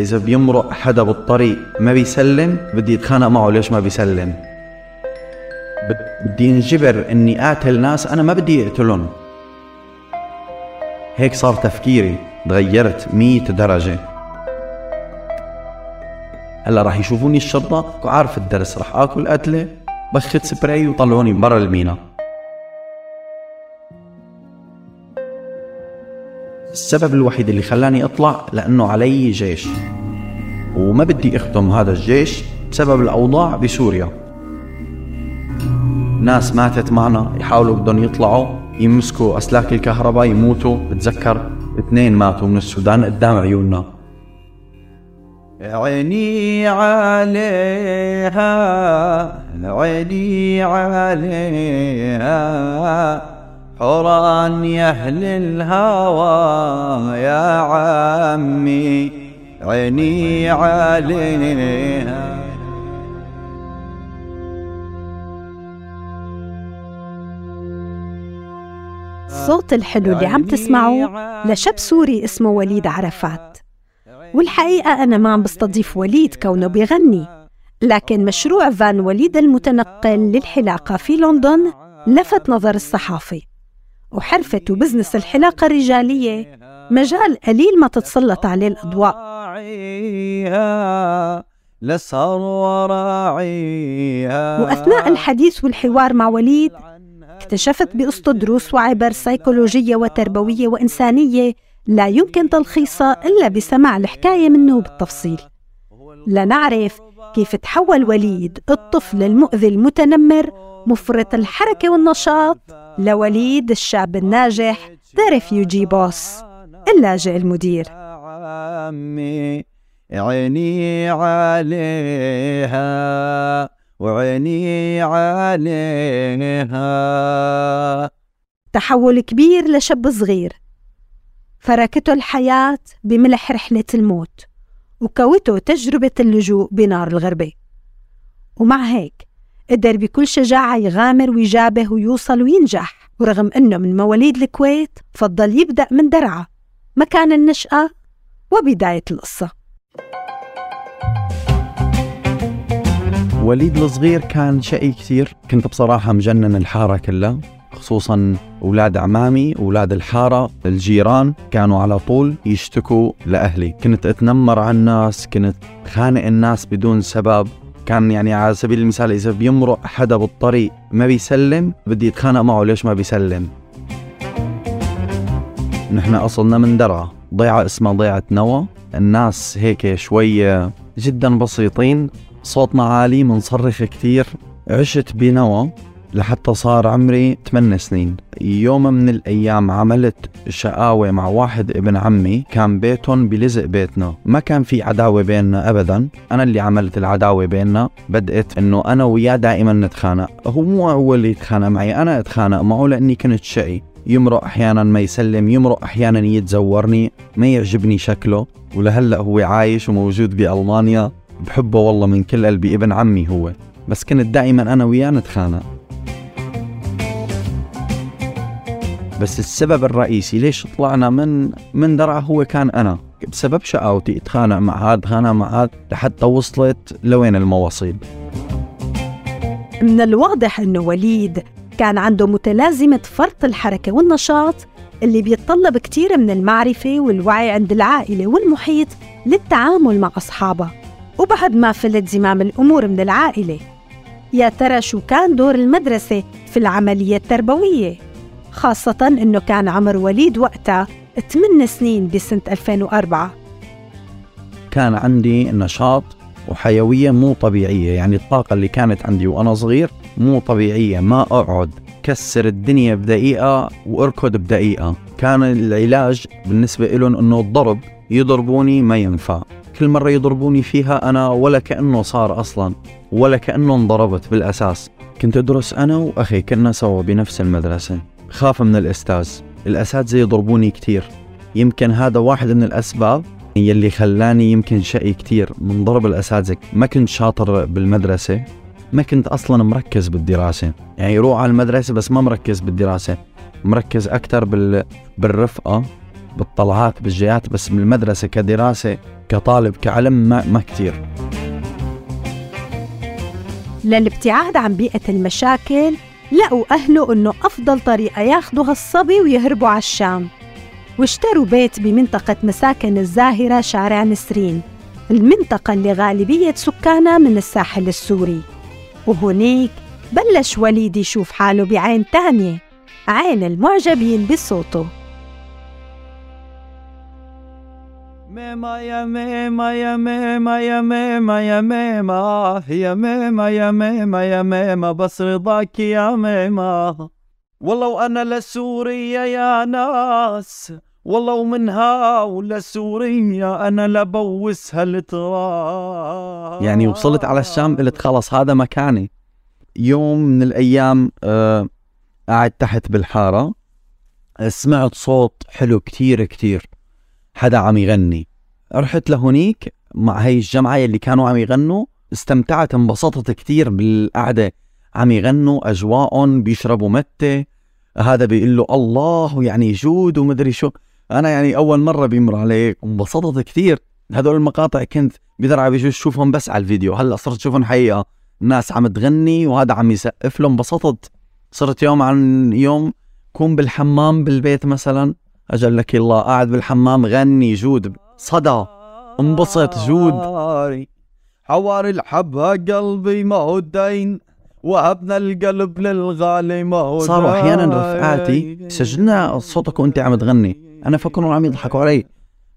إذا بيمرق حدا بالطريق ما بيسلم بدي أتخانق معه ليش ما بيسلم؟ بدي انجبر إني قاتل ناس أنا ما بدي أقتلهم هيك صار تفكيري تغيرت مية درجة. هلأ راح يشوفوني الشرطة وعارف الدرس راح آكل قتلة بخت سبراي وطلعوني برا المينا. السبب الوحيد اللي خلاني أطلع لأنه علي جيش. وما بدي أختم هذا الجيش بسبب الأوضاع بسوريا. ناس ماتت معنا يحاولوا بدهم يطلعوا يمسكوا أسلاك الكهرباء يموتوا. بتذكر اثنين ماتوا من السودان قدام عيوننا. عيني عليها عيني عليها. حران يا أهل الهوى يا عمي عيني عليها. الصوت الحلو اللي عم تسمعوه لشاب سوري اسمه وليد عرفات. والحقيقة أنا ما عم بستضيف وليد كونه بيغني لكن مشروع فان وليد المتنقل للحلاقة في لندن لفت نظر الصحافي. وحرفة وبزنس الحلاقة الرجالية. مجال قليل ما تتسلط عليه الأضواء. وأثناء الحديث والحوار مع وليد اكتشفت بقصته دروس وعبر سيكولوجية وتربوية وإنسانية لا يمكن تلخيصها إلا بسماع الحكاية منه بالتفصيل. لنعرف كيف تحول وليد الطفل المؤذي المتنمر مفرط الحركة والنشاط لوليد الشاب الناجح the refugee boss اللاجئ المدير. عمي عيني عليها وعيني عليها. تحول كبير لشاب صغير. فركته الحياة بملح رحلة الموت. وكوته تجربة اللجوء بنار الغربة ومع هيك قدر بكل شجاعة يغامر ويجابه ويوصل وينجح. ورغم أنه من مواليد الكويت فضل يبدأ من درعا مكان النشأة وبداية القصة. وليد الصغير كان شقي كثير. كنت بصراحة مجنن الحارة كلها. خصوصا أولاد عمامي أولاد الحارة الجيران كانوا على طول يشتكوا لأهلي. كنت أتنمر على الناس كنت خانق الناس بدون سبب. كان يعني على سبيل المثال إذا بيمرق حدا بالطريق ما بيسلم بدي أتخانق معه ليش ما بيسلم؟ نحن أصلنا من درعا. ضيعة اسمها ضيعة نوى. الناس هيك شوي جدا بسيطين. صوتنا عالي منصرخ كثير عشت بنوى. لحتى صار عمري 8 سنين. يوم من الأيام عملت شقاوة مع واحد ابن عمي كان بيتهم بلزق بيتنا. ما كان في عداوة بيننا أبدا. أنا اللي عملت العداوة بيننا. بدأت إنه أنا وياه دائما نتخانق. هو مو هو اللي يتخانق معي أنا أتخانق معه لأني كنت شقي. يمرق أحيانا ما يسلم يمرق أحيانا يتزورني. ما يعجبني شكله. ولهلأ هو عايش وموجود بألمانيا. بحبه والله من كل قلبي ابن عمي هو. بس كنت دائما أنا وياه نتخانق. بس السبب الرئيسي ليش طلعنا من من درعا هو كان أنا. بسبب شقاوتي اتخانق مع هاد اتخانق مع هاد لحتى وصلت لوين المواصيل. من الواضح إنه وليد كان عنده متلازمة فرط الحركة والنشاط اللي بيتطلب كتير من المعرفة والوعي عند العائلة والمحيط للتعامل مع أصحابه. وبعد ما فلت زمام الأمور من العائلة. يا ترى شو كان دور المدرسة في العملية التربوية؟ خاصة أنه كان عمر وليد وقتها 8 سنين بسنة 2004 كان عندي نشاط وحيوية مو طبيعية يعني الطاقة اللي كانت عندي وأنا صغير مو طبيعية ما أقعد كسر الدنيا بدقيقة وأركض بدقيقة. كان العلاج بالنسبة لهم أنه الضرب يضربوني ما ينفع. كل مرة يضربوني فيها أنا ولا كأنه صار أصلا ولا كأنه انضربت بالأساس. كنت أدرس أنا وأخي كنا سوا بنفس المدرسة. خاف من الأستاذ. الأساتذة يضربوني كتير. يمكن هذا واحد من الأسباب يلي خلاني يمكن شقي كتير من ضرب الأساتذة. ما كنت شاطر بالمدرسة. ما كنت أصلا مركز بالدراسة. يعني روح على المدرسة بس ما مركز بالدراسة. مركز أكتر بال... بالرفقة بالطلعات بالجيات بس من المدرسة كدراسة كطالب كعلم ما, ما كتير. للابتعاد عن بيئة المشاكل لقوا أهله إنه أفضل طريقة ياخدوا هالصبي ويهربوا على الشام. واشتروا بيت بمنطقة مساكن الزاهرة شارع نسرين المنطقة اللي غالبية سكانها من الساحل السوري. وهنيك بلش وليد يشوف حاله بعين تانية عين المعجبين بصوته. بس والله وأنا لسوريا يا ناس والله ومنها ولسوريا أنا لبوسها التراب يعني وصلت على الشام قلت خلص هذا مكاني. يوم من الأيام آه قاعد تحت بالحارة سمعت صوت حلو كتير كتير. حدا عم يغني. رحت لهونيك مع هي الجمعة اللي كانوا عم يغنوا استمتعت انبسطت كتير بالقعدة. عم يغنوا أجواءهم بيشربوا متة. هذا بيقول له الله يعني جود ومدري شو. أنا يعني أول مرة بيمر عليك. انبسطت كتير. هدول المقاطع كنت بدرع بجوز شوفهم بس على الفيديو. هلأ صرت شوفهم حقيقة. الناس عم تغني وهذا عم يسقف له. انبسطت. صرت يوم عن يوم كون بالحمام بالبيت مثلا. أجل لك الله. قاعد بالحمام غني جود. صدى انبسط جود. حواري الحبة قلبي ما هو الدين وهبنا القلب للغالي ما هو صاروا أحيانا رفقاتي سجلنا صوتك وأنت عم تغني. أنا فكروا عم يضحكوا علي.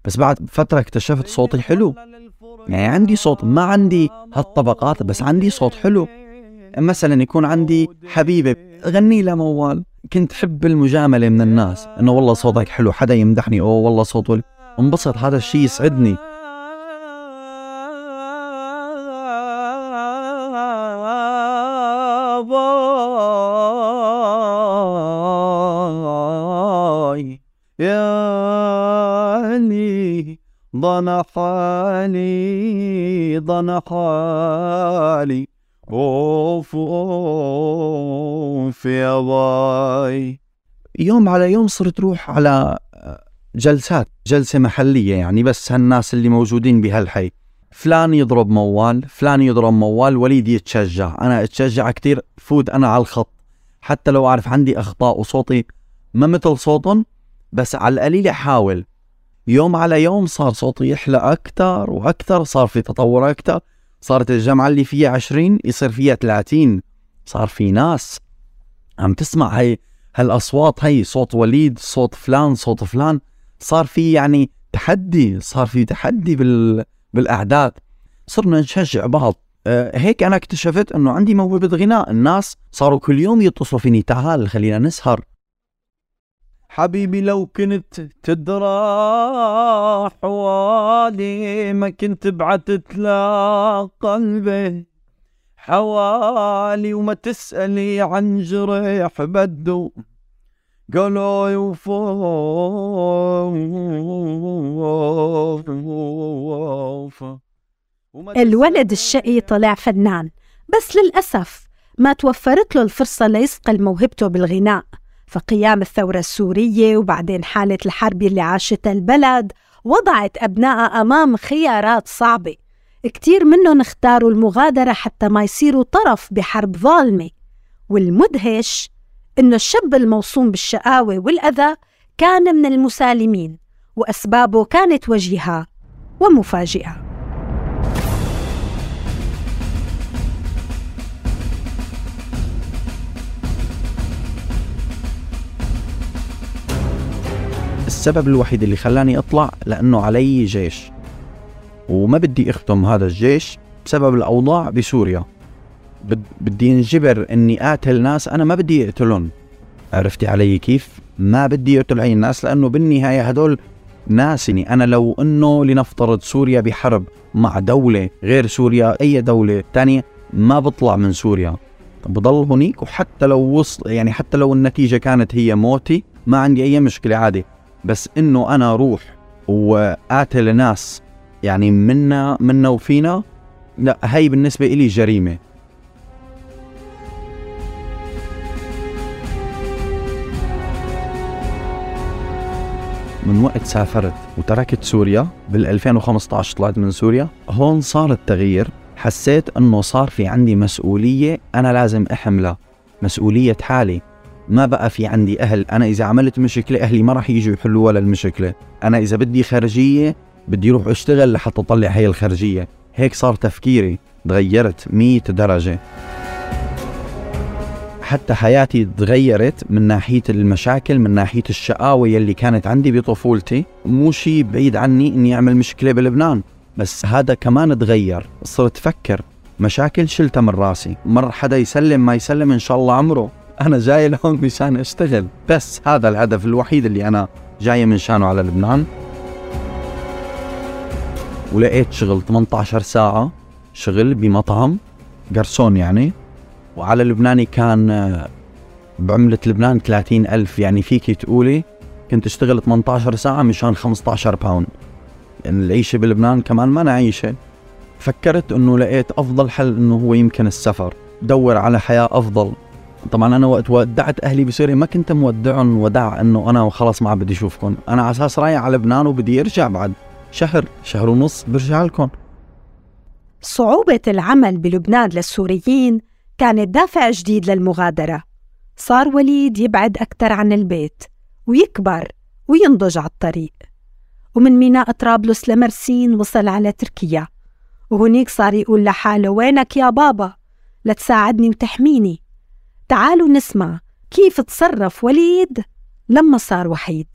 بس بعد فترة اكتشفت صوتي حلو. يعني عندي صوت ما عندي هالطبقات بس عندي صوت حلو. مثلا يكون عندي حبيبة غني لها موال كنت حب المجاملة من الناس. إنه والله صوتك حلو حدا يمدحني. أوه والله صوته انبسط هذا الشيء يسعدني. يا لي ضن حالي ضن حالي اوف اوف يا باي يوم على يوم صرت روح على جلسات جلسة محلية يعني بس هالناس اللي موجودين بهالحي. فلان يضرب موال فلان يضرب موال وليد يتشجع. أنا أتشجع كتير فوت أنا على الخط. حتى لو أعرف عندي أخطاء وصوتي ما مثل صوتهم بس على القليل أحاول. يوم على يوم صار صوتي يحلى أكتر وأكتر صار في تطور أكتر. صارت الجامعة اللي فيها عشرين يصير فيها ثلاثين صار في ناس عم تسمع هي هالأصوات هي صوت وليد صوت فلان صوت فلان. صار في يعني تحدي صار في تحدي بال... بالأعداد. صرنا نشجع بعض. أه هيك أنا اكتشفت أنه عندي موهبة غناء. الناس صاروا كل يوم يتصلوا فيني تعال خلينا نسهر. حبيبي لو كنت تدرى حوالي ما كنت بعتت لا قلبي حوالي وما تسألي عن جريح بدو. قالوا يوفوف الولد الشقي طلع فنان بس للأسف ما توفرت له الفرصة ليصقل موهبته بالغناء. فقيام الثورة السورية وبعدين حالة الحرب اللي عاشتها البلد وضعت أبنائها أمام خيارات صعبة. كتير منهم اختاروا المغادرة حتى ما يصيروا طرف بحرب ظالمة. والمدهش إنه الشاب الموصوم بالشقاوة والأذى كان من المسالمين وأسبابه كانت وجيهة ومفاجئة السبب الوحيد اللي خلاني أطلع لأنه علي جيش. وما بدي أختم هذا الجيش بسبب الأوضاع بسوريا. بدي انجبر إني قاتل ناس أنا ما بدي اقتلهم عرفتي علي كيف؟ ما بدي اقتل أي ناس لأنه بالنهاية هدول ناس يعني أنا لو إنه لنفترض سوريا بحرب مع دولة غير سوريا أي دولة تانية ما بطلع من سوريا. بضل هنيك وحتى لو وصل يعني حتى لو النتيجة كانت هي موتي ما عندي أي مشكلة عادي. بس إنه أنا أروح وقاتل ناس يعني منا منا وفينا لا هي بالنسبة إلي جريمة. من وقت سافرت وتركت سوريا بال 2015 طلعت من سوريا هون صار التغيير. حسيت إنه صار في عندي مسؤولية أنا لازم أحملها مسؤولية حالي. ما بقى في عندي أهل؟ أنا إذا عملت مشكلة أهلي ما راح يجوا يحلوا ولا المشكلة. أنا إذا بدي خرجيه بدي أروح أشتغل لحتى أطلع هي الخرجيه هيك صار تفكيري. تغيرت مية درجة. حتى حياتي تغيرت من ناحية المشاكل من ناحية الشقاوة يلي كانت عندي بطفولتي. مو شيء بعيد عني إني أعمل مشكلة بلبنان. بس هذا كمان تغير. صرت أفكر. مشاكل شلتها من راسي. مر حدا يسلم ما يسلم إن شاء الله عمره. أنا جاي لهون مشان أشتغل بس هذا الهدف الوحيد اللي أنا جاي من شانه على لبنان. ولقيت شغل 18 ساعة شغل بمطعم قرصون يعني. وعلى اللبناني كان آه، بعملة لبنان 30 ألف يعني فيك تقولي كنت أشتغل 18 ساعة مشان 15 باوند يعني العيشة بلبنان كمان ما نعيشة فكرت إنه لقيت أفضل حل إنه هو يمكن السفر. دور على حياة أفضل. طبعا أنا وقت ودعت أهلي بسوريا ما كنت مودعهم وداع إنه أنا خلص ما بدي أشوفكم. أنا على أساس رايح على لبنان وبدي ارجع بعد شهر شهر ونص برجع لكم. صعوبة العمل بلبنان للسوريين كانت دافع جديد للمغادرة. صار وليد يبعد أكثر عن البيت ويكبر وينضج على الطريق. ومن ميناء طرابلس لمرسين وصل على تركيا. وهنيك صار يقول لحاله وينك يا بابا؟ لتساعدني وتحميني. تعالوا نسمع كيف تصرف وليد لما صار وحيد.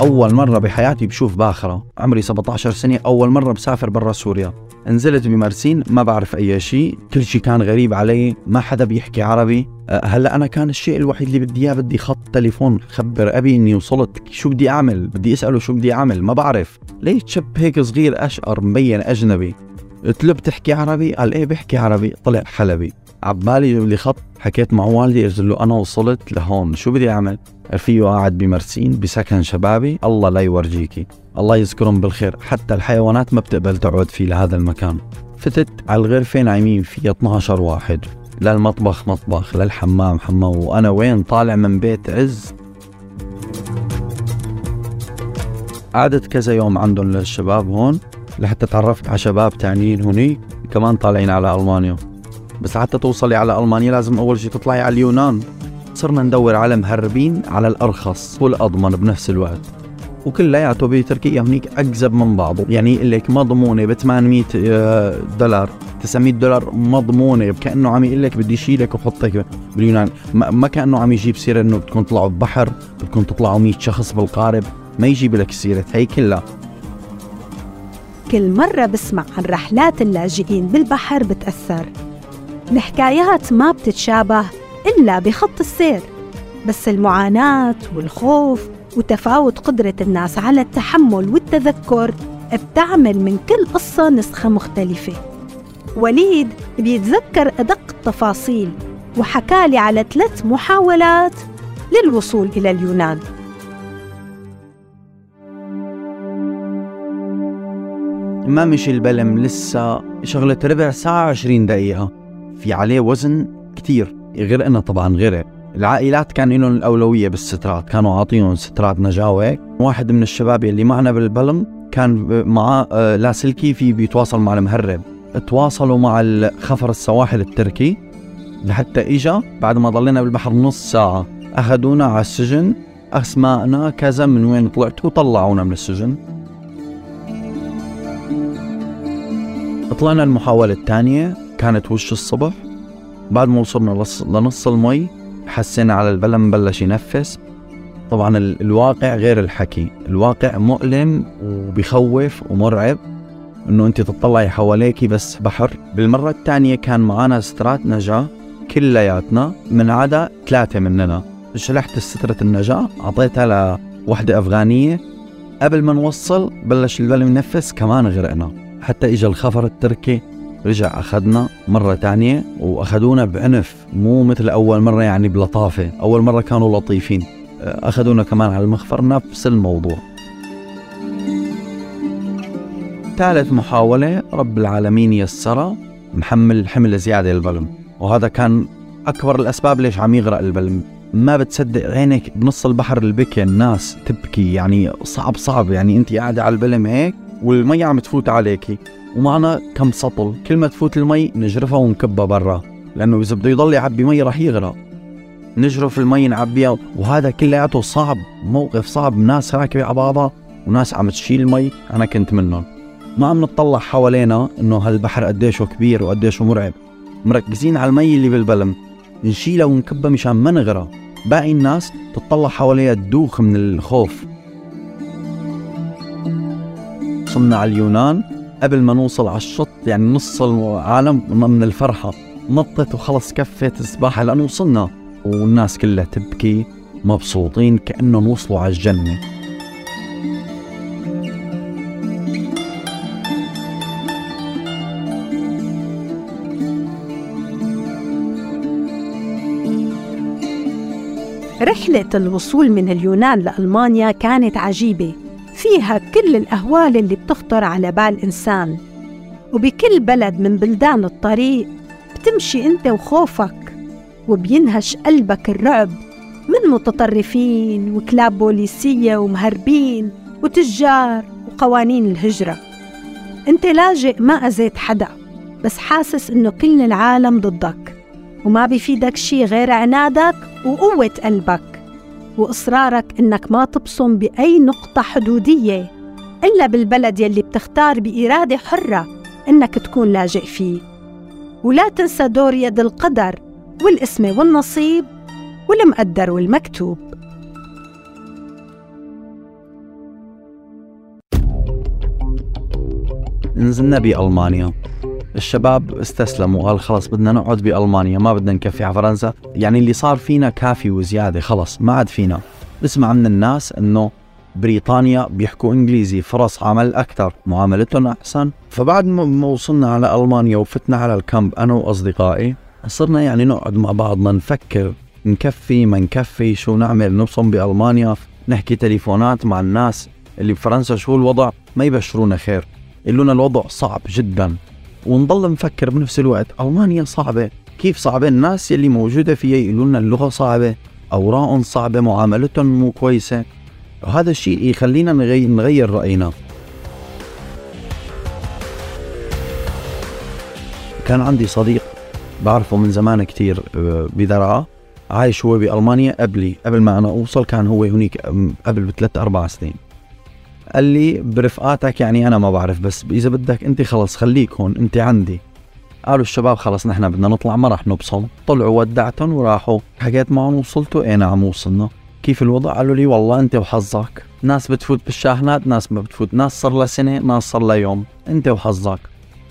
أول مرة بحياتي بشوف باخرة. عمري 17 سنة. أول مرة بسافر برا سوريا. نزلت بمرسين ما بعرف أي شيء. كل شيء كان غريب علي. ما حدا بيحكي عربي. أه، هلأ أنا كان الشيء الوحيد اللي بدي إياه بدي خط تليفون خبر أبي إني وصلت. شو بدي أعمل؟ بدي أسأله شو بدي أعمل؟ ما بعرف. ليش شب هيك صغير أشقر مبين أجنبي. قلت له بتحكي عربي قال إيه بحكي عربي؟ طلع حلبي. عبالي يجيب لي خط حكيت مع والدي قلت له أنا وصلت لهون شو بدي أعمل؟ فيه قاعد بمرسين بسكن شبابي الله لا يورجيكي. الله يذكرهم بالخير. حتى الحيوانات ما بتقبل تقعد فيه لهذا المكان. فتت على الغرفة نايمين فيها 12 واحد. لا المطبخ مطبخ لا الحمام حمام. وأنا وين؟ طالع من بيت عز. قعدت كذا يوم عندهم للشباب هون. لحتى تعرفت على شباب تانيين هونيك كمان طالعين على ألمانيا. بس حتى توصلي على ألمانيا لازم أول شيء تطلعي على اليونان. صرنا ندور على مهربين على الأرخص والأضمن بنفس الوقت. وكلياته بتركيا هنيك اكذب من بعضه يعني يقول لك مضمونة ب 800 آه، دولار 900 دولار مضمونة كانه عم يقول لك بدي شيلك وحطك باليونان. ما كأنه عم يجيب سيرة إنه بدكم تطلعوا ببحر بدكم تطلعوا 100 شخص بالقارب. ما يجيب لك سيره هي كلها. كل مرة بسمع عن رحلات اللاجئين بالبحر بتأثر. الحكايات ما بتتشابه إلا بخط السير بس المعاناة والخوف وتفاوت قدرة الناس على التحمل والتذكر بتعمل من كل قصة نسخة مختلفة. وليد بيتذكر أدق التفاصيل وحكالي على ثلاث محاولات للوصول إلى اليونان. ما مشي البلم لسه. شغلة ربع ساعة 20 دقيقة. في عليه وزن كتير غير إنه طبعا غرق العائلات كان لهم الأولوية بالسترات كانوا عاطيهم سترات نجاة واحد من الشباب اللي معنا بالبلم كان معاه آه، لاسلكي في بيتواصل مع المهرب. تواصلوا مع خفر السواحل التركي. لحتى إجا بعد ما ضلينا بالبحر نص ساعة أخذونا على السجن. أسماءنا كذا من وين طلعتوا طلعونا من السجن. طلعنا المحاولة الثانية كانت وش الصبح؟ بعد ما وصلنا لنص المي حسينا على البلم بلش ينفس. طبعا الواقع غير الحكي. الواقع مؤلم وبخوف ومرعب إنه أنت تطلعي حواليك بس بحر. بالمرة الثانية كان معنا سترات نجاة كلياتنا من عدا ثلاثة مننا. شلحت سترة النجاة أعطيتها لوحدة أفغانية. قبل ما نوصل بلش البلم ينفس كمان غرقنا. حتى اجى الخفر التركي. رجع أخذنا مرة تانية وأخذونا بعنف مو مثل أول مرة يعني بلطافة. أول مرة كانوا لطيفين. أخذونا كمان على المخفر نفس الموضوع. ثالث محاولة رب العالمين يسرها محمل حمل زيادة البلم. وهذا كان أكبر الأسباب ليش عم يغرق البلم. ما بتصدق عينك بنص البحر البكي الناس تبكي يعني صعب صعب. يعني أنت قاعدة على البلم هيك والمي عم تفوت عليكي. ومعنا كم سطل. كل ما تفوت المي نجرفها ونكبها برا. لأنه إذا بده يضل يعبي مي رح يغرق. نجرف المي نعبيها. وهذا كلياته صعب. موقف صعب. ناس راكبة على بعضها وناس عم تشيل المي أنا كنت منهم. ما عم نطلع حوالينا إنه هالبحر قديشه كبير وقديشه مرعب. مركزين على المي اللي بالبلم. نشيلها ونكبها مشان ما نغرق. باقي الناس تطلع حواليها تدوخ من الخوف. وصلنا على اليونان قبل ما نوصل على الشط يعني نص العالم من الفرحة. نطت وخلص كفت السباحة لأنه وصلنا. والناس كلها تبكي مبسوطين كأنهم وصلوا على الجنة. رحلة الوصول من اليونان لألمانيا كانت عجيبة. فيها كل الأهوال اللي بتخطر على بال إنسان. وبكل بلد من بلدان الطريق بتمشي أنت وخوفك وبينهش قلبك الرعب من متطرفين وكلاب بوليسية ومهربين وتجار وقوانين الهجرة. أنت لاجئ ما أذيت حدا بس حاسس إنه كل العالم ضدك وما بيفيدك شي غير عنادك وقوة قلبك. وإصرارك إنك ما تبصم بأي نقطة حدودية إلا بالبلد يلي بتختار بإرادة حرة إنك تكون لاجئ فيه. ولا تنسى دور يد القدر والاسم والنصيب والمقدر والمكتوب. نزلنا بألمانيا. الشباب استسلموا وقال خلص بدنا نقعد بألمانيا ما بدنا نكفي على فرنسا. يعني اللي صار فينا كافي وزيادة خلص ما عاد فينا. نسمع من الناس إنه بريطانيا بيحكوا إنجليزي فرص عمل أكثر معاملتهم أحسن. فبعد ما وصلنا على ألمانيا وفتنا على الكامب أنا وأصدقائي صرنا يعني نقعد مع بعضنا نفكر نكفي ما نكفي شو نعمل نبصم بألمانيا نحكي تليفونات مع الناس اللي بفرنسا شو الوضع؟ ما يبشرونا خير. يقولوا الوضع صعب جدا. ونضل نفكر بنفس الوقت ألمانيا صعبة. كيف صعبة؟ الناس اللي موجودة فيها يقولوا لنا اللغة صعبة اوراقهم صعبة معاملتهم مو كويسة. وهذا الشيء يخلينا نغير, رأينا. كان عندي صديق بعرفه من زمان كتير آه، بدرعا عايش هو بألمانيا قبلي قبل ما أنا أوصل كان هو هنيك قبل بثلاث أربع سنين. قال لي برفقاتك يعني أنا ما بعرف بس إذا بدك أنت خلص خليك هون أنت عندي. قالوا الشباب خلص نحن بدنا نطلع ما راح نبصم طلعوا ودعتهم وراحوا. حكيت معهم وصلتوا إيه نعم وصلنا. كيف الوضع؟ قالوا لي والله أنت وحظك. ناس بتفوت بالشاحنات ناس ما بتفوت ناس صار لها سنة ناس صار لها يوم. أنت وحظك.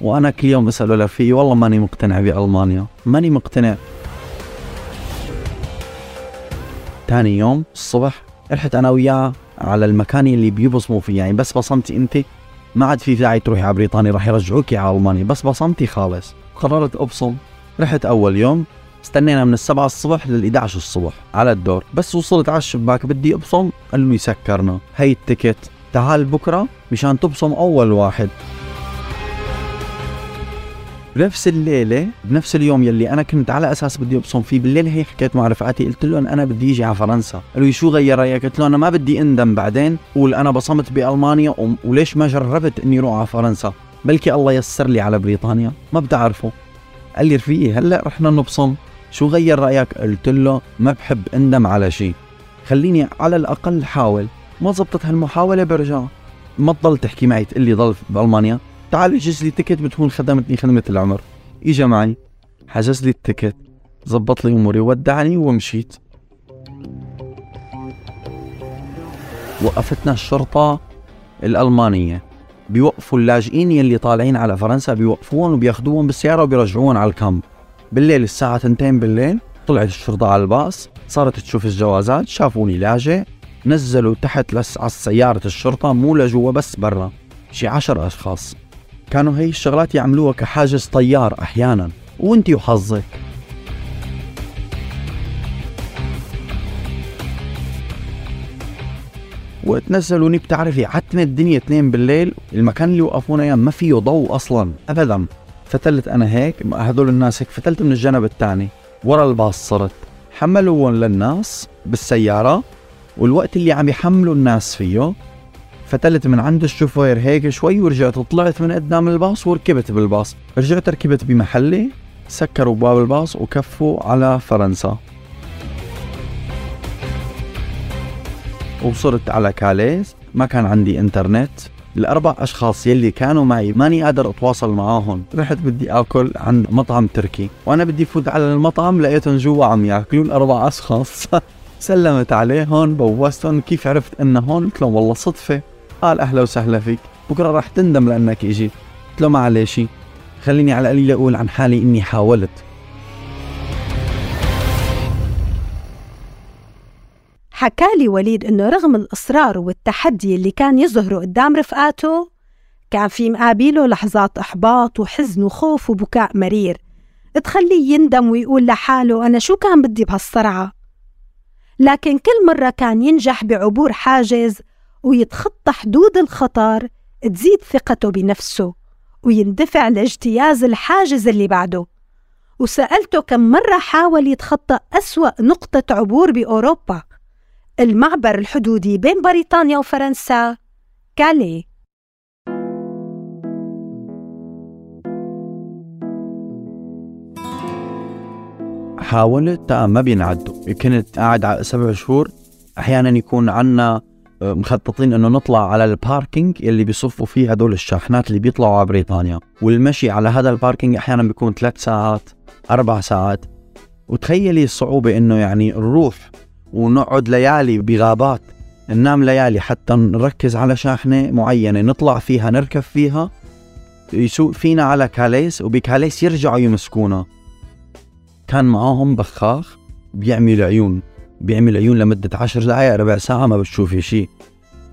وأنا كل يوم بساله لرفيقي والله ماني مقتنع بألمانيا. ماني مقتنع. تاني يوم الصبح رحت أنا وياه. على المكان اللي بيبصموا فيه. يعني بس بصمتي أنت ما عاد في داعي تروحي على بريطانيا راح يرجعوك على ألمانيا. بس بصمتي خالص. قررت أبصم. رحت أول يوم استنينا من السبعة الصبح لل 11 الصبح على الدور. بس وصلت على الشباك بدي أبصم. قال له يسكرنا هي التكت تعال بكرة مشان تبصم أول واحد. بنفس الليلة بنفس اليوم يلي أنا كنت على أساس بدي أبصم فيه بالليل هيك حكيت مع رفقاتي قلت لهم أنا بدي أجي على فرنسا. قالوا شو غير رأيك؟ قلت له أنا ما بدي إندم بعدين قول أنا بصمت بألمانيا وليش ما جربت إني أروح على فرنسا؟ بلكي الله يسر لي على بريطانيا ما بدي اعرفه قال لي رفيقي هلأ رحنا نبصم. شو غير رأيك؟ قلت له ما بحب إندم على شيء خليني على الأقل حاول. ما زبطت هالمحاولة برجع. ما تضل تحكي معي تقول لي ضل بالمانيا تعال احجز لي ticket بتكون خدمتني خدمة العمر. إجا معي حجز لي ال ticket زبط لي أموري ودعني ومشيت. وقفتنا الشرطة الألمانية. بيوقفوا اللاجئين يلي طالعين على فرنسا بيوقفوهم وبياخذوهم بالسيارة وبيرجعوهم على الكامب. بالليل الساعة 2 بالليل طلعت الشرطة على الباص صارت تشوف الجوازات شافوني لاجئ نزلوا تحت لس على سيارة الشرطة مو لجوا بس برا شي عشر أشخاص. كانوا هي الشغلات يعملوها كحاجز طيار أحيانا وأنت وحظك. وتنزلوني بتعرفي عتمة الدنيا اثنين بالليل المكان اللي وقفونا إياه ما فيه ضوء أصلا ابدا. فتلت أنا هيك هدول الناس هيك فتلت من الجنب الثاني ورا الباص صرت. حملوهم للناس بالسيارة والوقت اللي عم يحملوا الناس فيه فتلت من عند الشوفير هيك شوي ورجعت طلعت من قدام الباص وركبت بالباص. رجعت ركبت بمحلي سكروا باب الباص وكفوا على فرنسا. وصرت على كاليز ما كان عندي إنترنت. الأربع أشخاص يلي كانوا معي ماني قادر أتواصل معاهم. رحت بدي آكل عند مطعم تركي. وأنا بدي فوت على المطعم لقيتهم جوا عم ياكلوا الاربع أشخاص. سلمت عليهم بوستهم كيف عرفت ان هون قلت لهم والله صدفة. قال أهلا وسهلا فيك. بكرة راح تندم لأنك إجيت. قلت له شيء خليني على القليل أقول عن حالي إني حاولت. حكالي وليد إنه رغم الإصرار والتحدي اللي كان يظهره قدام رفقاته كان في مقابله لحظات إحباط وحزن وخوف وبكاء مرير. تخليه يندم ويقول لحاله أنا شو كان بدي بهالسرعة لكن كل مرة كان ينجح بعبور حاجز ويتخطى حدود الخطر تزيد ثقته بنفسه ويندفع لاجتياز الحاجز اللي بعده. وسألته كم مرة حاول يتخطى أسوأ نقطة عبور بأوروبا. المعبر الحدودي بين بريطانيا وفرنسا كالي. حاولت ما بينعدوا كنت قاعد على سبع شهور. أحيانا يكون عنا مخططين إنه نطلع على ال parking اللي بيصفوا فيه هدول الشاحنات اللي بيطلعوا على بريطانيا. والمشي على هذا ال parking أحيانا بيكون ثلاث ساعات أربع ساعات. وتخيلي الصعوبة إنه يعني نروح ونقعد ليالي بغابات ننام ليالي حتى نركز على شاحنة معينة نطلع فيها نركب فيها. يسوق فينا على كاليس وبكاليس يرجعوا يمسكونا. كان معاهم بخاخ بيعمل عيون. بيعمل عيون لمدة عشر دقايق ربع ساعة ما بتشوفي شيء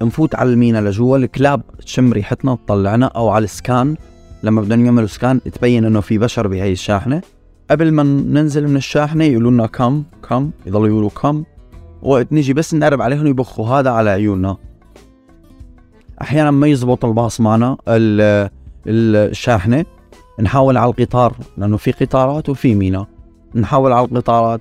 نفوت على المينا لجوا الكلاب تشم ريحتنا تطلعنا أو على السكان. لما بدهم يعملوا سكان تبين إنه في بشر بهي الشاحنة. قبل ما ننزل من الشاحنة يقولوا لنا كم كم يضلوا يقولوا كم. وقت نيجي بس نقرب عليهم يبخوا هذا على عيوننا. أحيانا ما يزبط الباص معنا الشاحنة. نحاول على القطار لأنه في قطارات وفي مينا. نحاول على القطارات.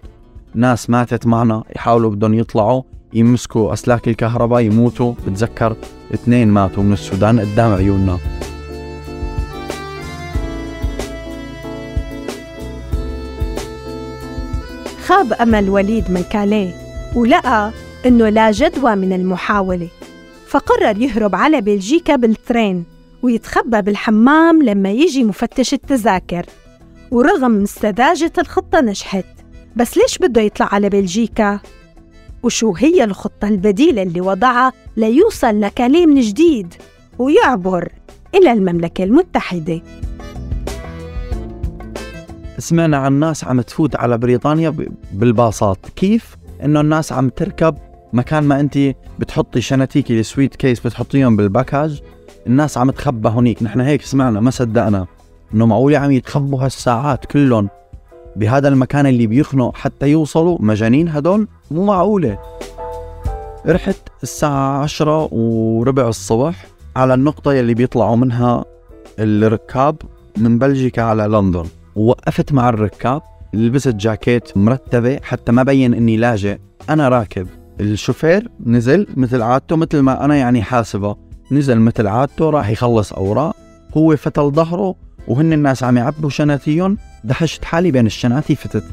ناس ماتت معنا يحاولوا بدهم يطلعوا يمسكوا أسلاك الكهرباء يموتوا. بتذكر اثنين ماتوا من السودان قدام عيوننا. خاب أمل وليد من كاليه ولقى إنه لا جدوى من المحاولة. فقرر يهرب على بلجيكا بالترين ويتخبى بالحمام لما يجي مفتش التذاكر. ورغم سذاجة الخطة نجحت. بس ليش بده يطلع على بلجيكا؟ وشو هي الخطة البديلة اللي وضعها ليوصل لكاليه من جديد ويعبر إلى المملكة المتحدة؟ سمعنا عن ناس عم تفوت على بريطانيا بالباصات. كيف؟ إنه الناس عم تركب مكان ما انت بتحطي شناتيكي السويت كيس بتحطيهم بالباكاج. الناس عم تخبى هونيك. نحن هيك سمعنا ما صدقنا. إنه معقول عم يتخبوا هالساعات كلهم. بهذا المكان اللي بيخنق حتى يوصلوا مجانين هدول مو معقولة. رحت الساعة عشرة وربع الصبح على النقطة يلي بيطلعوا منها الركاب من بلجيكا على لندن. ووقفت مع الركاب لبست جاكيت مرتبة حتى ما بين إني لاجئ. أنا راكب. الشوفير نزل مثل عادته مثل ما أنا يعني حاسبه. نزل مثل عادته راح يخلص أوراق. هو فتل ظهره وهن الناس عم يعبوا شناتيهم دحشت حالي بين الشناتي فتت.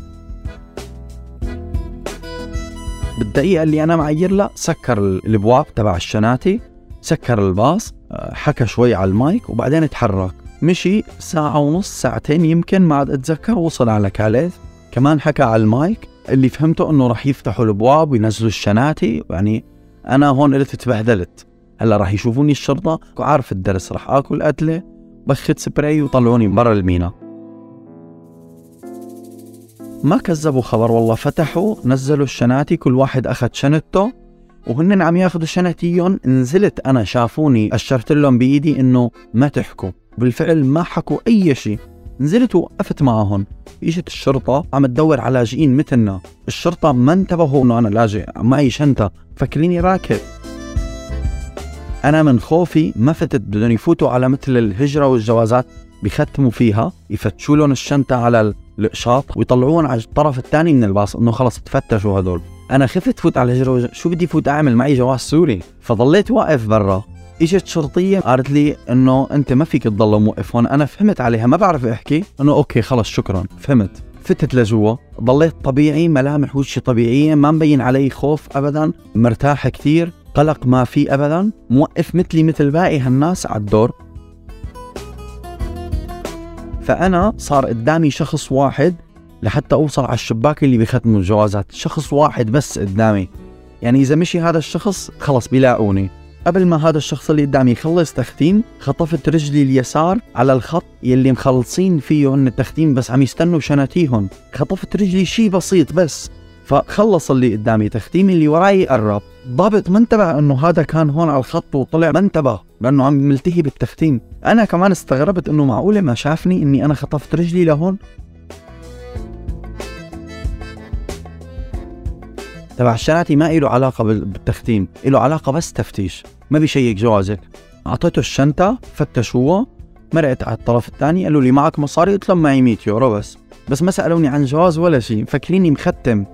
بالدقيقة اللي أنا معير له سكر الأبواب تبع الشناتي سكر الباص حكى شوي على المايك وبعدين تحرك مشي ساعة ونص ساعتين يمكن ما عاد أتذكر وصل على كاليث. كمان حكى على المايك اللي فهمته إنه راح يفتحوا الابواب وينزلوا الشناتي يعني أنا هون قلت تبهدلت. هلا راح يشوفوني الشرطة وعارف الدرس راح آكل قتلة بخت سبراي وطلعوني برا المينا. ما كذبوا خبر والله فتحوا نزلوا الشناتي كل واحد أخذ شنطته وهن عم ياخذوا شناتيهم نزلت أنا شافوني أشرت لهم بإيدي إنه ما تحكوا. بالفعل ما حكوا أي شيء نزلت ووقفت معهم إجت الشرطة عم تدور على لاجئين مثلنا الشرطة ما انتبهوا إنه أنا لاجئ معي شنطة. فكريني راكب. أنا من خوفي ما فتت بدهم يفوتوا على مثل الهجرة والجوازات بختموا فيها يفتشوا لهم الشنطة على القشاط ويطلعون على الطرف الثاني من الباص إنه خلص تفتشوا هدول أنا خفت فوت على الهجرة شو بدي فوت أعمل؟ معي جواز سوري. فضليت واقف برا. إجت شرطية قالت لي إنه أنت ما فيك تضل موقف هون. أنا فهمت عليها ما بعرف أحكي. إنه okay خلص شكرا. فهمت. فتت لجوا. ضليت طبيعي ملامح وجهي طبيعية ما مبين علي خوف ابدا. مرتاح كثير قلق ما في ابدا. موقف مثلي مثل باقي هالناس على الدور. فأنا صار قدامي شخص واحد لحتى أوصل على الشباك اللي بيختموا الجوازات شخص واحد بس قدامي. يعني إذا مشي هذا الشخص خلص بيلاقوني. قبل ما هذا الشخص اللي قدامي يخلص تختيم خطفت رجلي اليسار على الخط يلي مخلصين فيه هن التختيم بس عم يستنوا شناتيهم خطفت رجلي شي بسيط بس فخلص اللي قدامي تختيم اللي وراي قرب. ضابط ما انتبه إنه هذا كان هون على الخط وطلع. ما انتبه لأنه عم ملتهي بالتختيم. أنا كمان استغربت إنه معقولة ما شافني إني أنا خطفت رجلي لهون. تبع الشناتي ما له علاقة بالتختيم. له علاقة بس تفتيش. ما بيشيك جوازك. أعطيته الشنطة فتشوها مرقت على الطرف الثاني قالوا لي معك مصاري قلت لهم معي 100 يورو بس. بس ما سألوني عن جواز ولا شيء. مفكريني مختم.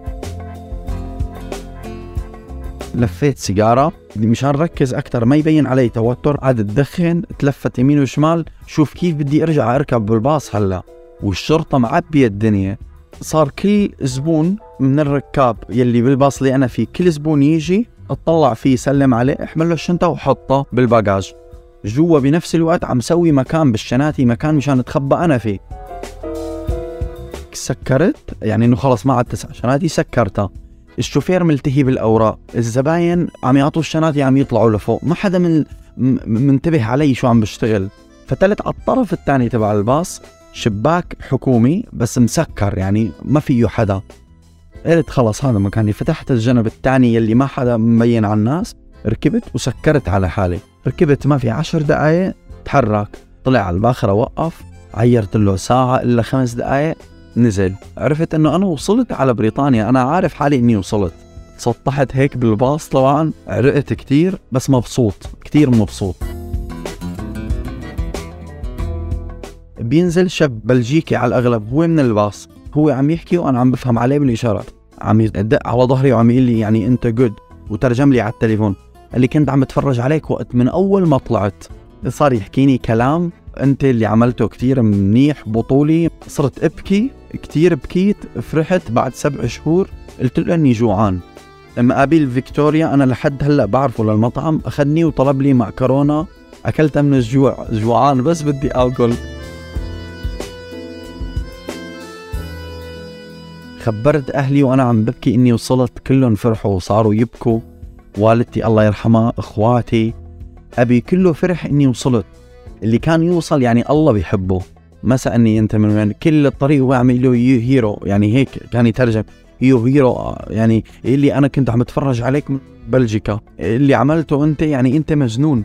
لفيت سيجارة مشان ركز أكثر ما يبين علي توتر عاد تدخن تلفت يمين وشمال شوف كيف بدي أرجع أركب بالباص هلا. والشرطة معبية الدنيا. صار كل زبون من الركاب يلي بالباص اللي أنا فيه كل زبون يجي أطلع فيه سلم عليه أحمل له الشنطة وحطه بالباجاج. جوا بنفس الوقت عم سوي مكان بالشناتي مكان مشان أتخبى أنا فيه. سكرت؟ يعني إنه خلص ما عاد تسع شناتي سكرتها. الشوفير ملتهي بالاوراق الزباين عم يعطوا الشناتي عم يطلعوا لفوق. ما حدا من منتبه علي شو عم بشتغل. فتلت على الطرف الثاني تبع الباص شباك حكومي بس مسكر يعني ما فيه حدا. قلت خلص هذا مكاني. فتحت الجنب الثاني يلي ما حدا مبين على الناس. ركبت وسكرت على حالي. ركبت ما في عشر دقايق تحرك. طلع على الباخرة وقف. عيرت له ساعة إلا خمس دقايق. نزل عرفت إنه أنا وصلت على بريطانيا أنا عارف حالي إني وصلت. سطحت هيك بالباص طبعا عرقت كتير بس مبسوط كتير مبسوط. بينزل شاب بلجيكي على الأغلب هو من الباص هو عم يحكي وأنا عم بفهم عليه بالإشارات. عم يدق على ظهري وعم يقول لي يعني أنت جود وترجم لي على التليفون. قال لي كنت عم بتفرج عليك وقت من أول ما طلعت. صار يحكيني كلام أنت اللي عملته كتير منيح بطولي صرت إبكي. كتير بكيت فرحت بعد سبع شهور قلت له إني جوعان. لما قابل فيكتوريا أنا لحد هلأ بعرفه للمطعم أخذني وطلب لي معكرونه أكلتها من الجوع جوعان بس بدي آكل. خبرت أهلي وأنا عم ببكي إني وصلت كلهم فرحوا وصاروا يبكوا. والدتي الله يرحمها إخواتي أبي كله فرح إني وصلت. اللي كان يوصل يعني الله بيحبه. ما سألني أنت من وين. كل الطريق يقول له you hero يعني هيك كان يترجم. you hero يعني اللي أنا كنت عم اتفرج عليك من بلجيكا. اللي عملته أنت يعني أنت مجنون.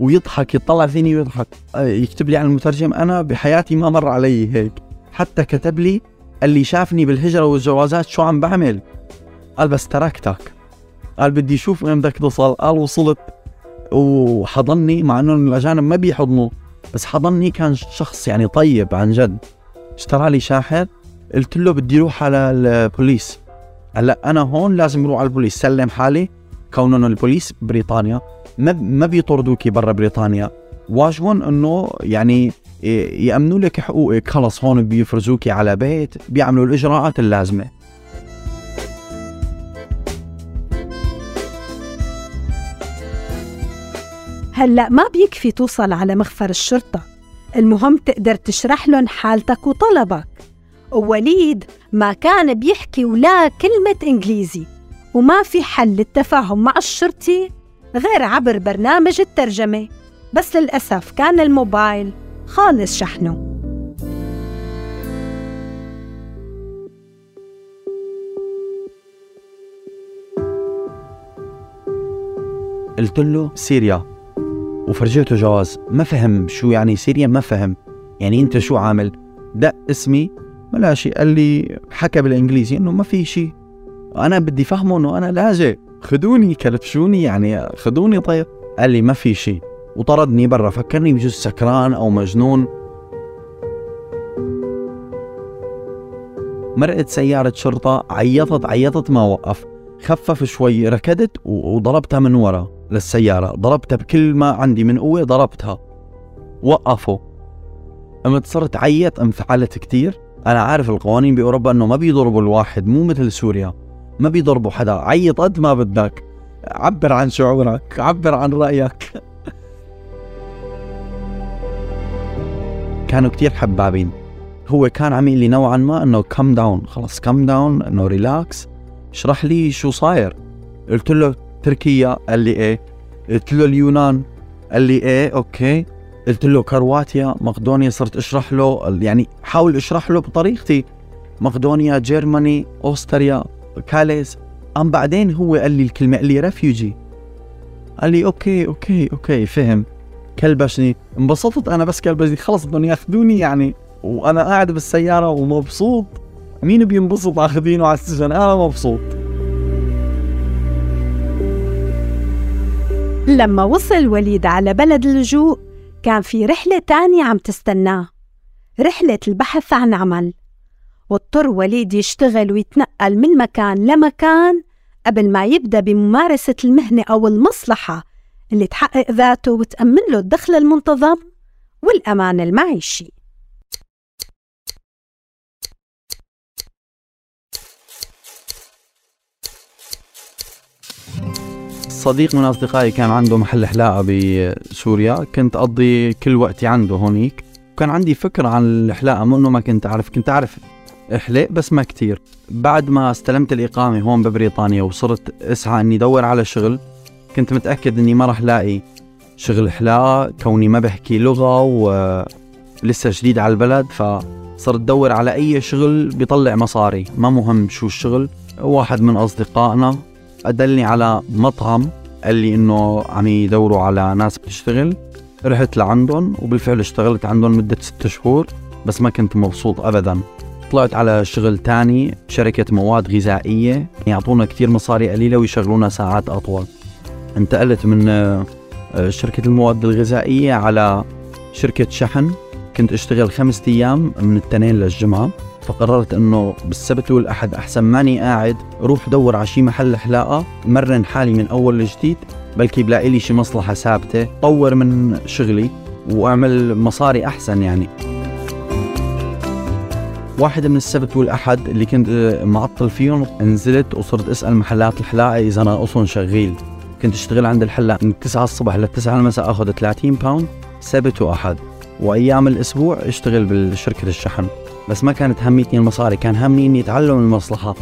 ويضحك يطلع فيني ويضحك. يكتب لي عن المترجم أنا بحياتي ما مر علي هيك. حتى كتب لي اللي شافني بالهجرة والجوازات شو عم بعمل. قال بس تركتك. قال بدي أشوف وين بدك توصل. قال وصلت. وحضني مع إنه الأجانب ما بيحضنوا. بس حضني كان شخص يعني طيب عن جد. اشترى لي شاحن قلت له بدي أروح على البوليس. هلا أنا هون لازم أروح على البوليس سلم حالي. كون البوليس بريطانيا. ما ما بيطردوكي برا بريطانيا. واجبهم إنه يعني يأمنوا لك حقوقك. خلص هون بيفرزوكي على بيت بيعملوا الإجراءات اللازمة. هلأ ما بيكفي توصل على مخفر الشرطة. المهم تقدر تشرح لهم حالتك وطلبك. ووليد ما كان بيحكي ولا كلمة إنجليزي. وما في حل للتفاهم مع الشرطي غير عبر برنامج الترجمة. بس للأسف كان الموبايل خالص شحنه. قلت له Syria. وفرجيته جواز. ما فهم شو يعني Syria ما فهم. يعني أنت شو عامل؟ دق اسمي ما لا شيء. قال لي حكى بالإنجليزي إنه ما في شيء. أنا بدي فهمه إنه أنا لاجئ. خذوني كلبشوني يعني خذوني طيب. قال لي ما في شيء. وطردني برا فكرني بجوز سكران أو مجنون. مرقت سيارة شرطة عيطت عيطت ما وقف. خفف شوي ركضت وضربتها من ورا. للسيارة. ضربتها بكل ما عندي من قوة ضربتها. وقفوا. قمت صرت عيط انفعلت كتير. أنا عارف القوانين بأوروبا أنه ما بيضربوا الواحد مو مثل سوريا. ما بيضربوا حدا. عيط قد ما بدك. عبر عن شعورك عبر عن رأيك. كانوا كتير حبابين. هو كان عم لي نوعا ما إنه calm down خلص calm down إنه relax اشرح لي شو صاير. قلت له تركيا قال لي إيه؟ قلت له اليونان. قال لي إيه؟ okay. قلت له كرواتيا مقدونيا صرت أشرح له يعني حاول أشرح له بطريقتي. مقدونيا Germany Austria كاليس أم بعدين هو قال لي الكلمة قال لي refugee قال لي okay okay okay فهم. كلبشني. انبسطت أنا بس كلبشني. خلص بدهم يأخذوني يعني. وأنا قاعد بالسيارة ومبسوط. مين بينبسط؟ أخذينه على السجن. أنا مبسوط. لما وصل وليد على بلد اللجوء كان في رحلة تانية عم تستناه. رحلة البحث عن عمل. واضطر وليد يشتغل ويتنقل من مكان لمكان قبل ما يبدأ بممارسة المهنة أو المصلحة اللي تحقق ذاته وتأمن له الدخل المنتظم والأمان المعيشي. صديق من أصدقائي كان عنده محل حلاقة بسوريا. كنت أقضي كل وقتي عنده هونيك. كان عندي فكرة عن الحلاقة مو إنه ما كنت أعرف. كنت أعرف احلق بس ما كتير. بعد ما استلمت الإقامة هون ببريطانيا وصرت أسعى إني أدور على شغل كنت متأكد إني ما رح لاقي شغل حلاقة كوني ما بحكي لغة ولسه جديد على البلد فصرت أدور على أي شغل بيطلع مصاري. ما مهم شو الشغل واحد من أصدقائنا أدلني على مطعم قال لي إنه عم يدوروا على ناس بتشتغل. رحت لعندهم وبالفعل اشتغلت عندهم مدة ست شهور بس ما كنت مبسوط أبدا. طلعت على شغل تاني شركة مواد غذائية يعطونا كتير مصاري قليلة ويشغلونا ساعات أطول. انتقلت من آه، شركة المواد الغذائية على شركة شحن. كنت أشتغل خمسة أيام من التنين للجمعة. فقررت أنه بالسبت والاحد أحسن ماني قاعد روح دور على شي محل حلاقة مرن حالي من أول لجديد بلكي بلاقي لي شي مصلحة ثابتة طور من شغلي وأعمل مصاري أحسن يعني. واحد من السبت والاحد اللي كنت معطل فيهم نزلت وصرت أسأل محلات الحلاقة إذا أصلا شغيل. كنت أشتغل عند الحلاق من 9 الصبح ل 9 المساء آخذ 30 pound سبت وأحد. وأيام الأسبوع أشتغل بالشركة الشحن بس ما كانت هميتني المصاري كان همني إني أتعلم المصلحة.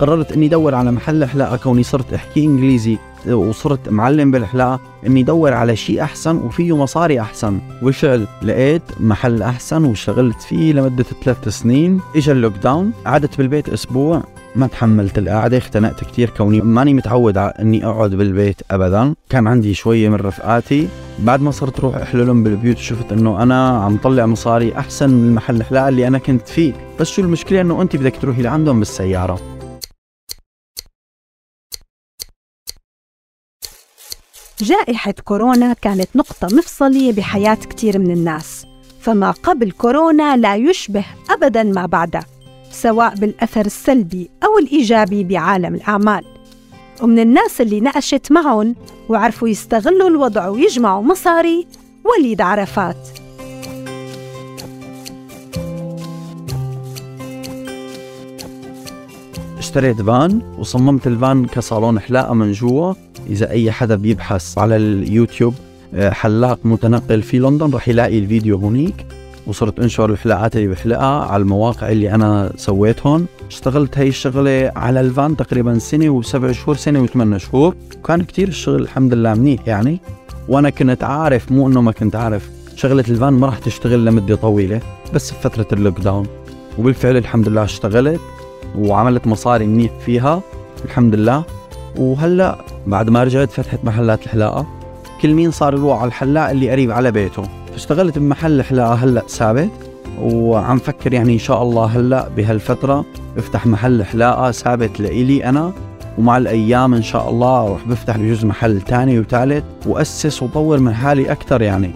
قررت إني أدور على محل حلاقة كوني صرت أحكي إنجليزي وصرت معلم بالحلاقة إني أدور على شيء أحسن وفيه مصاري أحسن. وبالفعل لقيت محل أحسن واشتغلت فيه لمدة ثلاث سنين اجى ال lockdown قعدت بالبيت أسبوع. ما تحملت القعدة اختنقت كتير كوني ماني متعود إني أقعد بالبيت ابدا. كان عندي شوية من رفقاتي. بعد ما صرت روح أحللهم بالبيوت شفت إنه أنا عم طلع مصاري أحسن من المحل الحلاقة اللي أنا كنت فيه. بس شو المشكلة؟ إنه انت بدك تروحي لعندهم بالسيارة. جائحة كورونا كانت نقطة مفصلية بحياة كتير من الناس. فما قبل كورونا لا يشبه أبدا ما بعدها. سواء بالأثر السلبي أو الإيجابي بعالم الأعمال. ومن الناس اللي نقشت معهم وعرفوا يستغلوا الوضع ويجمعوا مصاري وليد عرفات. اشتريت فان وصممت الفان كصالون حلاقة من جوا. إذا أي حدا بيبحث على اليوتيوب آه، حلاق متنقل في لندن رح يلاقي الفيديو هونيك. وصرت أنشر الحلقات اللي بحلقها على المواقع اللي أنا سويتهم. اشتغلت هاي الشغلة على الفان تقريبا سنة وسبع شهور سنة وثمان شهور. وكان كتير الشغل الحمد لله منيح يعني. وأنا كنت عارف مو إنه ما كنت عارف شغلة الفان ما راح تشتغل لمدة طويلة بس بفترة اللوك داون وبالفعل الحمد لله اشتغلت وعملت مصاري منيح فيها الحمد لله. وهلأ بعد ما رجعت فتحت محلات الحلاقة. كل مين صار يروح على الحلاق اللي قريب على بيته. اشتغلت بمحل حلاقة هلأ ثابت وعم فكر يعني إن شاء الله هلأ بهالفترة افتح محل حلاقة ثابت لإلي أنا ومع الأيام إن شاء الله أروح بفتح بجوز محل تاني وثالث وأسس وطور من حالي أكثر يعني.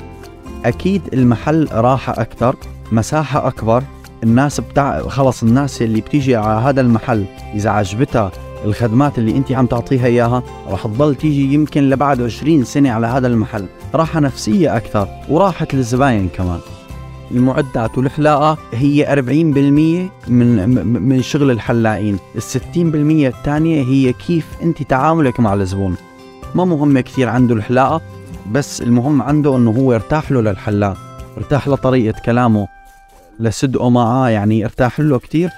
أكيد المحل راحة أكثر مساحة أكبر الناس بتاع خلص الناس اللي بتيجي على هذا المحل إذا عجبتها الخدمات اللي انت عم تعطيها اياها رح تضل تيجي يمكن لبعد 20 سنة على هذا المحل راحة نفسية أكثر وراحة للزباين كمان المعدات والحلاقة هي 40% من من شغل الحلاقين، ال 60% الثانية هي كيف أنت تعاملك مع الزبون. ما مهم كثير عنده الحلاقة بس المهم عنده إنه هو ارتاح له للحلاق، ارتاح لطريقة كلامه لصدقه معاه يعني ارتاح له كثير.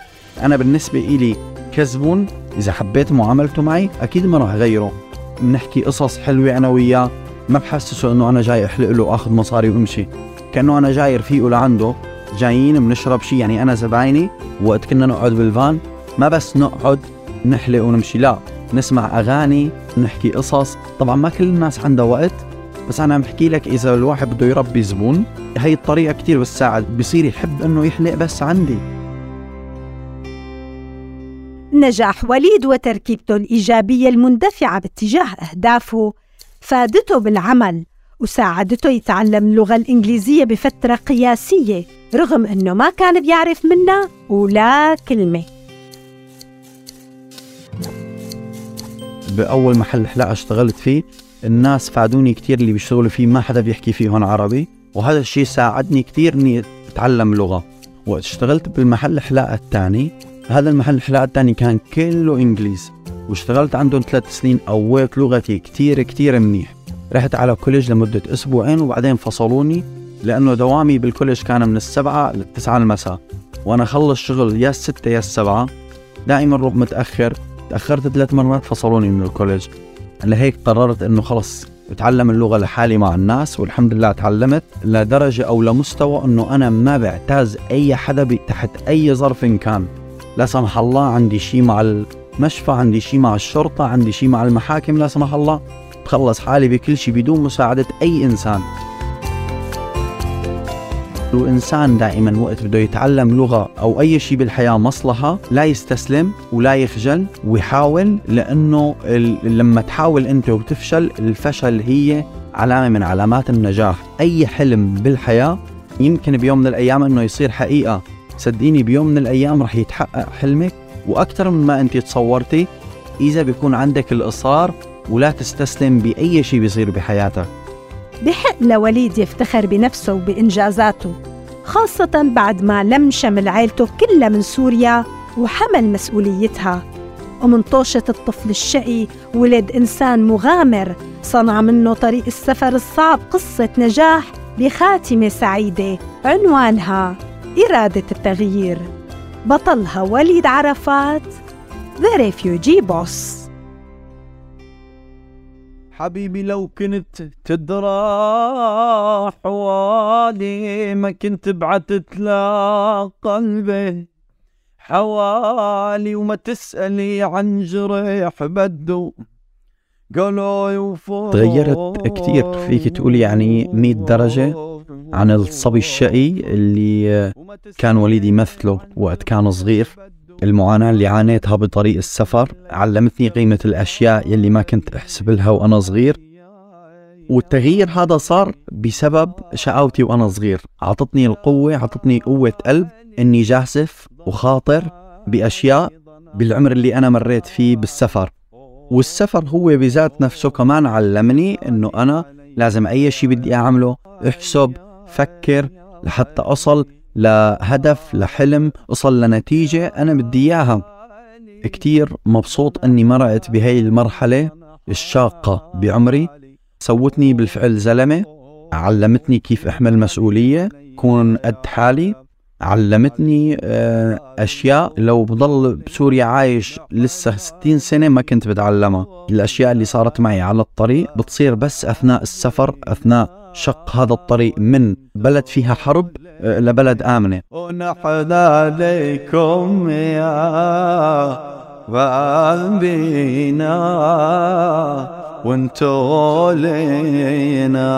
أنا بالنسبة إلي كزبون إذا حبيت معاملته معي أكيد ما راح أغيره. بنحكي قصص حلوة أنا وياه. ما بحسسه إنه أنا جاي أحلق له وآخذ مصاري وأمشي. كأنه أنا جاي رفيقه لعنده. جايين بنشرب شيء يعني أنا زبايني. وقت كنا نقعد بالفان ما بس نقعد نحلق ونمشي. لا نسمع أغاني نحكي قصص. طبعا ما كل الناس عندها وقت. بس أنا عم بحكي لك إذا الواحد بده يربي زبون هي الطريقة كتير بتساعد. بصير يحب إنه يحلق بس عندي. نجاح وليد وتركيبته الإيجابية المندفعة باتجاه أهدافه فادته بالعمل. وساعدته يتعلم اللغة الإنجليزية بفترة قياسية رغم أنه ما كان بيعرف منها ولا كلمة. بأول محل حلاقة اشتغلت فيه الناس فادوني كتير اللي بيشتغلوا فيه ما حدا بيحكي فيه هون عربي. وهذا الشيء ساعدني كتير إني أتعلم لغة. وقت اشتغلت بالمحل حلاقة الثاني. هذا المحل حلاقة الثاني كان كله انجليز واشتغلت عندهم ثلاث سنين قويت لغتي كتير كتير منيح. رحت على كوليج لمدة أسبوعين وبعدين فصلوني لأنه دوامي بالكوليج كان من السبعة للتسعة المساء. وأنا خلص شغل يا الستة يا السبعة دائما روح متأخر. تأخرت ثلاث مرات فصلوني من الكوليج. لهيك قررت إنه خلص أتعلم اللغة لحالي مع الناس والحمد لله تعلمت لدرجة أو لمستوى إنه أنا ما بعتاز أي حدا تحت أي ظرف كان. لا سمح الله عندي شيء مع المشفى عندي شيء مع الشرطة عندي شيء مع المحاكم لا سمح الله. بخلص حالي بكل شيء بدون مساعدة أي إنسان. الإنسان دائما وقت بده يتعلم لغة أو أي شيء بالحياة مصلحة لا يستسلم ولا يخجل ويحاول لأنه لما تحاول أنت وتفشل الفشل هي علامة من علامات النجاح. أي حلم بالحياة يمكن بيوم من الأيام أنه يصير حقيقة. صدقيني بيوم من الأيام رح يتحقق حلمك وأكثر من ما أنت تصورتي إذا بيكون عندك الإصرار ولا تستسلم بأي شيء بيصير بحياتك. بحق لوليد يفتخر بنفسه وبإنجازاته خاصة بعد ما لم شمل عائلته كلها من سوريا وحمل مسؤوليتها. ومن طوشة الطفل الشقي ولد إنسان مغامر صنع منه طريق السفر الصعب قصة نجاح بخاتمة سعيدة عنوانها إرادة التغيير. بطلها وليد عرفات The Refugee Boss. حبيبي لو كنت تدرى حوالي ما كنت بعتت لا قلبي. حوالي وما تسألي عن جريح بدو. قالوا تغيرت كثير فيك تقولي يعني 100 درجة؟ عن الصبي الشقي اللي كان وليد يمثله وقت كان صغير. المعاناة اللي عانيتها بطريق السفر علمتني قيمة الأشياء يلي ما كنت أحسب لها وأنا صغير. والتغيير هذا صار بسبب شقاوتي وأنا صغير. عطتني القوة عطتني قوة قلب إني جاسف وخاطر بأشياء بالعمر اللي أنا مريت فيه بالسفر. والسفر هو بذات نفسه كمان علمني إنه أنا لازم أي شيء بدي أعمله أحسب فكر لحتى أصل لهدف لحلم أصل لنتيجة أنا بدي إياها. كتير مبسوط أني مرقت بهي المرحلة الشاقة بعمري. سوتني بالفعل زلمة. علمتني كيف أحمل مسؤولية كون قد حالي. علمتني آه، أشياء. لو بضل بسوريا عايش لسه 60 سنة ما كنت بتعلمها. الأشياء اللي صارت معي على الطريق بتصير بس أثناء السفر أثناء شق هذا الطريق من بلد فيها حرب آه، لبلد آمنة. ونحن عليكم يا وأبينا وانتو لينا.